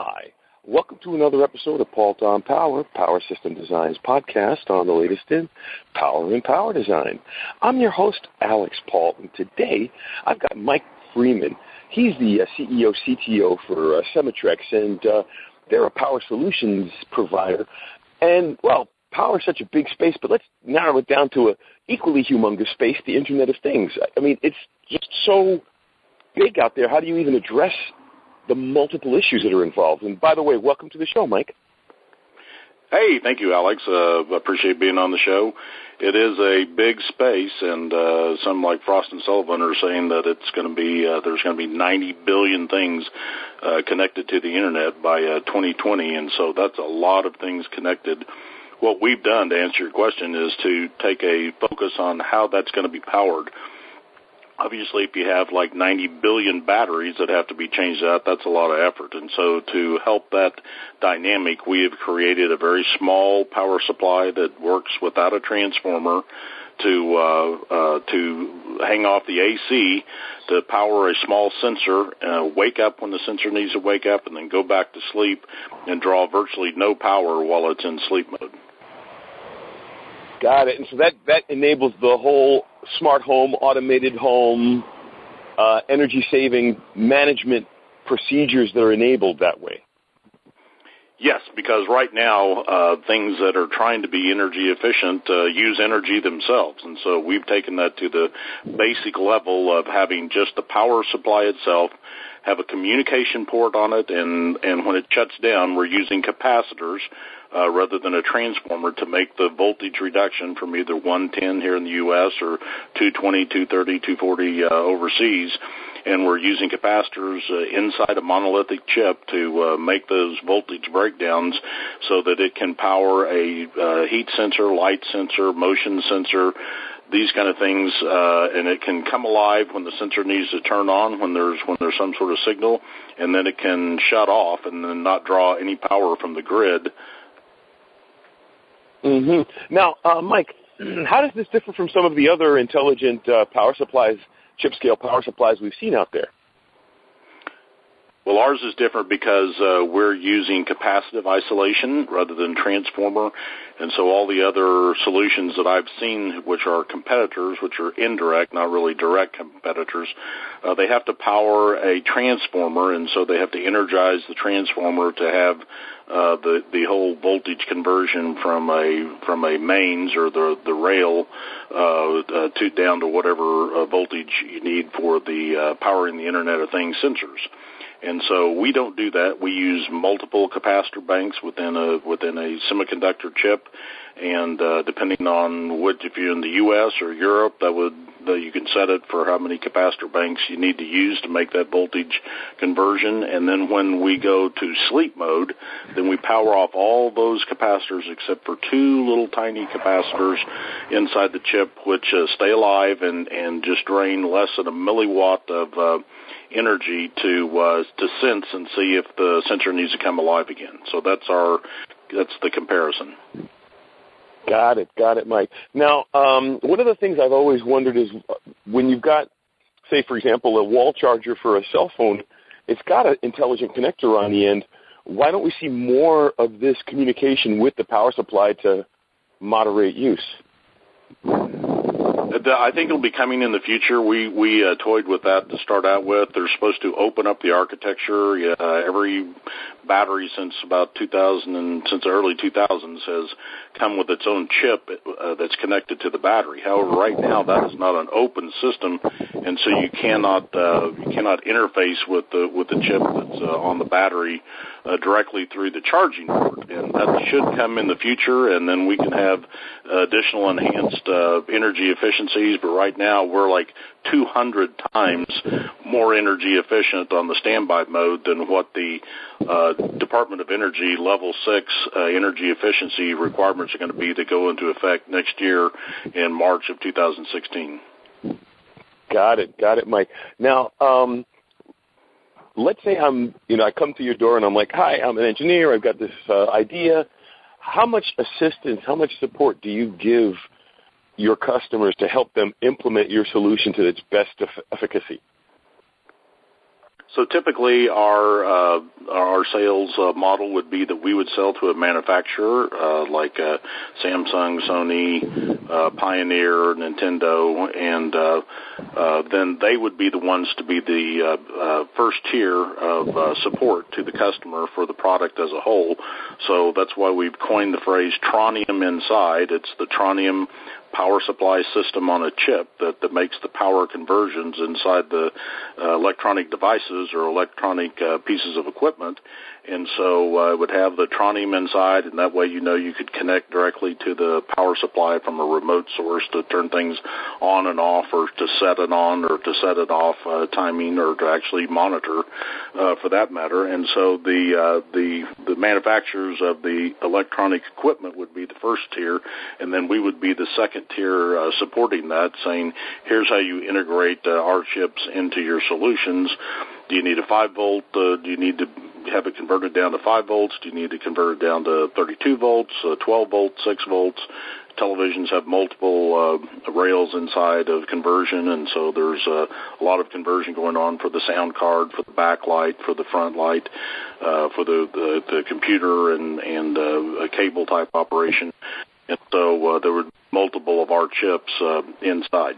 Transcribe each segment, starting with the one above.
Hi. Welcome to another episode of Paultre on Power, Power System Designs podcast on the latest in power and power design. I'm your host, Alex Paultre, and today I've got Mike Freeman. He's the uh, CEO, CTO for uh, Semitrex, and uh, they're a power solutions provider. And, well, power is such a big space, but let's narrow it down to an equally humongous space, the Internet of Things. I mean, it's just so big out there. How do you even address the multiple issues that are involved. And by the way, welcome to the show, Mike. Hey, thank you, Alex. Uh, appreciate being on the show. It is a big space, and uh, some like Frost and Sullivan are saying that it's going to be uh, there's going to be 90 billion things uh, connected to the internet by uh, 2020, and so that's a lot of things connected. What we've done to answer your question is to take a focus on how that's going to be powered obviously if you have like 90 billion batteries that have to be changed out, that's a lot of effort. And so to help that dynamic, we have created a very small power supply that works without a transformer to uh, uh, to hang off the AC to power a small sensor, uh, wake up when the sensor needs to wake up, and then go back to sleep and draw virtually no power while it's in sleep mode. Got it. And so that that enables the whole smart home, automated home, uh, energy saving management procedures that are enabled that way. Yes, because right now uh, things that are trying to be energy efficient uh, use energy themselves, and so we've taken that to the basic level of having just the power supply itself have a communication port on it, and and when it shuts down, we're using capacitors uh, rather than a transformer to make the voltage reduction from either 110 here in the U.S. or 220, 230, 240 uh, overseas. And we're using capacitors uh, inside a monolithic chip to uh, make those voltage breakdowns so that it can power a uh, heat sensor, light sensor, motion sensor, these kind of things, uh, and it can come alive when the sensor needs to turn on when there's when there's some sort of signal, and then it can shut off and then not draw any power from the grid Mm-hmm. Now, uh, Mike, how does this differ from some of the other intelligent uh, power supplies, chip scale power supplies we've seen out there? Well, ours is different because uh, we're using capacitive isolation rather than transformer, and so all the other solutions that I've seen, which are competitors, which are indirect, not really direct competitors, uh, they have to power a transformer, and so they have to energize the transformer to have uh, the the whole voltage conversion from a from a mains or the the rail uh, uh, to down to whatever uh, voltage you need for the uh, powering the Internet of Things sensors. And so we don't do that. We use multiple capacitor banks within a within a semiconductor chip, and uh, depending on what if you're in the U.S. or Europe, that would that you can set it for how many capacitor banks you need to use to make that voltage conversion. And then when we go to sleep mode, then we power off all those capacitors except for two little tiny capacitors inside the chip, which uh, stay alive and and just drain less than a milliwatt of uh, energy to uh, to sense and see if the sensor needs to come alive again. So that's our that's the comparison. Got it, got it, Mike. Now, um, one of the things I've always wondered is uh, when you've got, say, for example, a wall charger for a cell phone, it's got an intelligent connector on the end. Why don't we see more of this communication with the power supply to moderate use? I think it'll be coming in the future. We we uh, toyed with that to start out with. They're supposed to open up the architecture. Uh, every battery since about 2000 and since the early 2000s has come with its own chip uh, that's connected to the battery. However, right now that is not an open system, and so you cannot uh, you cannot interface with the with the chip that's uh, on the battery uh, directly through the charging port. And that should come in the future, and then we can have uh, additional enhanced uh, energy efficiencies. But right now we're like 200 times more energy efficient on the standby mode than what the uh, Department of Energy Level 6 uh, energy efficiency requirements are going to be that go into effect next year in March of 2016. Got it. Got it, Mike. Now, um, let's say I'm, you know, I come to your door and I'm like, hi, I'm an engineer. I've got this uh, idea. How much assistance, how much support do you give your customers to help them implement your solution to its best efficacy? So typically, our uh, our sales uh, model would be that we would sell to a manufacturer uh, like Samsung, Sony, uh, Pioneer, Nintendo, and uh, uh, then they would be the ones to be the first tier of uh, support to the customer for the product as a whole. So that's why we've coined the phrase Tronium inside. It's the Tronium power supply system on a chip that, that makes the power conversions inside the uh, electronic devices or electronic uh, pieces of equipment. And so uh, it would have the Tronium inside, and that way you know you could connect directly to the power supply from a remote source to turn things on and off, or to set it on, or to set it off, uh, timing, or to actually monitor, uh, for that matter. And so the uh, the the manufacturers of the electronic equipment would be the first tier, and then we would be the second tier uh, supporting that, saying here's how you integrate uh, our chips into your solutions. Do you need a 5 volt? Uh, do you need to have it converted down to 5 volts? Do you need to convert it down to 32 volts, uh, 12 volts, 6 volts? Televisions have multiple uh, rails inside of conversion, and so there's uh, a lot of conversion going on for the sound card, for the backlight, for the front light, uh, for the, the, the computer and, and uh, a cable type operation. And so uh, there were multiple of our chips uh, inside.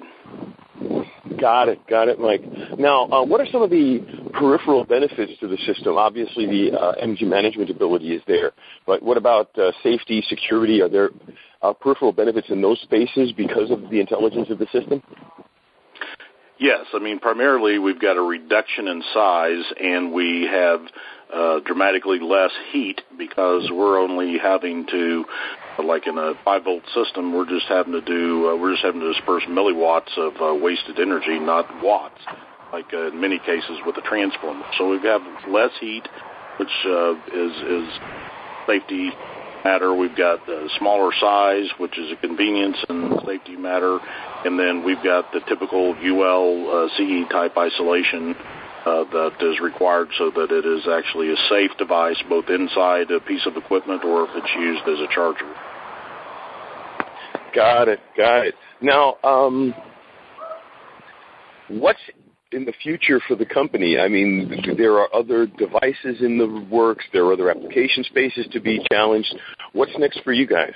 Got it. Got it, Mike. Now, uh, what are some of the peripheral benefits to the system? Obviously, the uh, energy management ability is there, but what about uh, safety, security? Are there uh, peripheral benefits in those spaces because of the intelligence of the system? Yes. I mean, primarily we've got a reduction in size, and we have dramatically less heat because we're only having to like in a five volt system, we're just having to do we're just having to disperse milliwatts of wasted energy, not watts, like uh, in many cases with the transformer. So we have got less heat, which uh, is is safety matter. We've got the smaller size, which is a convenience and safety matter, and then we've got the typical UL uh, CE type isolation uh, that is required so that it is actually a safe device both inside a piece of equipment or if it's used as a charger. Got it. Got it. Now, um, what's in the future for the company? I mean, there are other devices in the works. There are other application spaces to be challenged. What's next for you guys?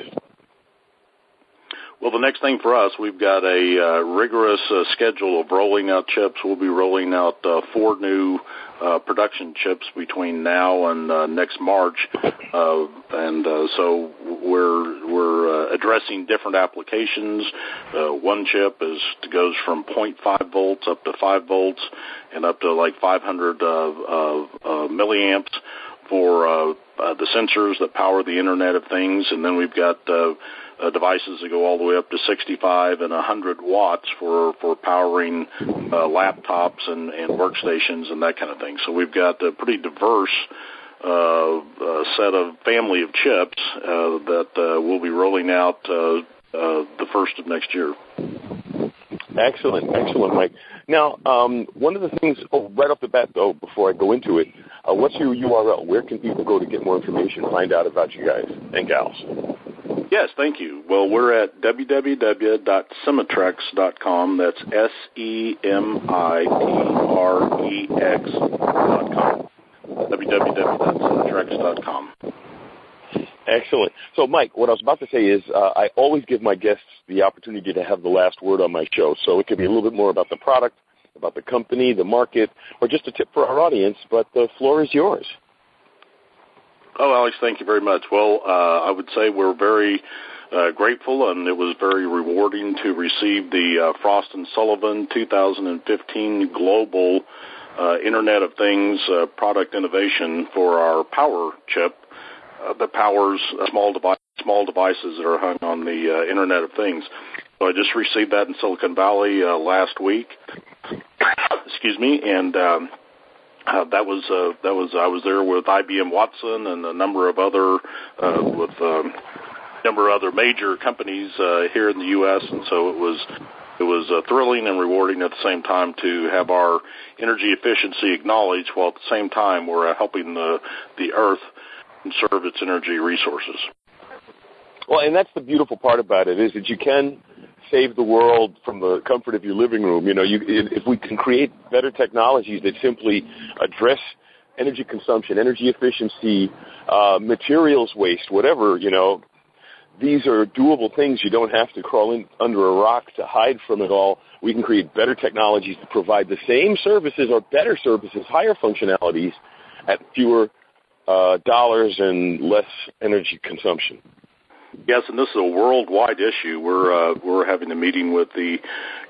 Well, the next thing for us, we've got a uh, rigorous uh, schedule of rolling out chips. We'll be rolling out uh, four new uh, production chips between now and uh, next March, uh, and so we're we're uh, addressing different applications. Uh, one chip is goes from 0.5 volts up to 5 volts, and up to like 500 uh, uh, milliamps for uh, uh, the sensors that power the Internet of Things, and then we've got uh, uh, devices that go all the way up to 65 and 100 watts for for powering uh, laptops and, and workstations and that kind of thing. So we've got a pretty diverse uh, set of family of chips uh, that uh, we'll be rolling out uh, uh, the first of next year. Excellent, excellent, Mike. Now, um, one of the things, oh, right off the bat, though, before I go into it, uh, what's your URL? Where can people go to get more information, find out about you guys and gals? Yes, thank you. Well, we're at www.semitrex.com. That's S E M I T R E X dot com. www.semitrex.com. Excellent. So, Mike, what I was about to say is uh, I always give my guests the opportunity to have the last word on my show. So it could be a little bit more about the product, about the company, the market, or just a tip for our audience, but the floor is yours. Oh, Alex, thank you very much. Well, uh, I would say we're very uh, grateful, and it was very rewarding to receive the uh, Frost and Sullivan 2015 Global uh, Internet of Things uh, product innovation for our power chip uh, that powers small device, small devices that are hung on the uh, Internet of Things. So I just received that in Silicon Valley uh, last week. Excuse me, and um, uh, that was uh, that was I was there with IBM Watson and a number of other uh, with um, number of other major companies uh, here in the U.S. and so it was it was uh, thrilling and rewarding at the same time to have our energy efficiency acknowledged while at the same time we're uh, helping the the Earth conserve its energy resources. Well, and that's the beautiful part about it is that you can save the world from the comfort of your living room. You know, you, if we can create better technologies that simply address energy consumption, energy efficiency, uh, materials waste, whatever, you know, these are doable things. You don't have to crawl in under a rock to hide from it all. We can create better technologies to provide the same services or better services, higher functionalities at fewer uh, dollars and less energy consumption. Yes, and this is a worldwide issue. We're uh, we're having a meeting with the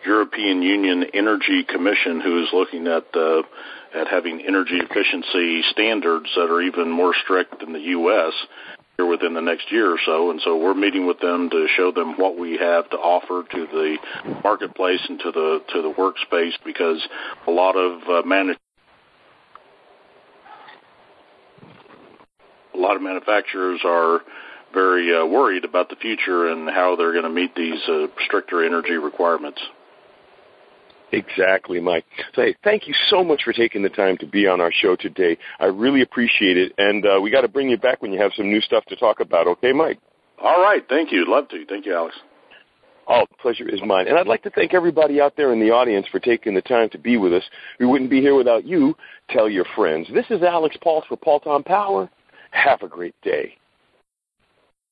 European Union Energy Commission, who is looking at uh, at having energy efficiency standards that are even more strict than the U.S. here within the next year or so. And so we're meeting with them to show them what we have to offer to the marketplace and to the to the workspace because a lot of uh, managed a lot of manufacturers are very uh, worried about the future and how they're going to meet these uh, stricter energy requirements. Exactly, Mike. So, hey, thank you so much for taking the time to be on our show today. I really appreciate it, and uh, we got to bring you back when you have some new stuff to talk about. Okay, Mike? All right. Thank you. Love to. Thank you, Alex. Oh, the pleasure is mine. And I'd like to thank everybody out there in the audience for taking the time to be with us. We wouldn't be here without you. Tell your friends. This is Alex Paultre for Paultre on Power. Have a great day.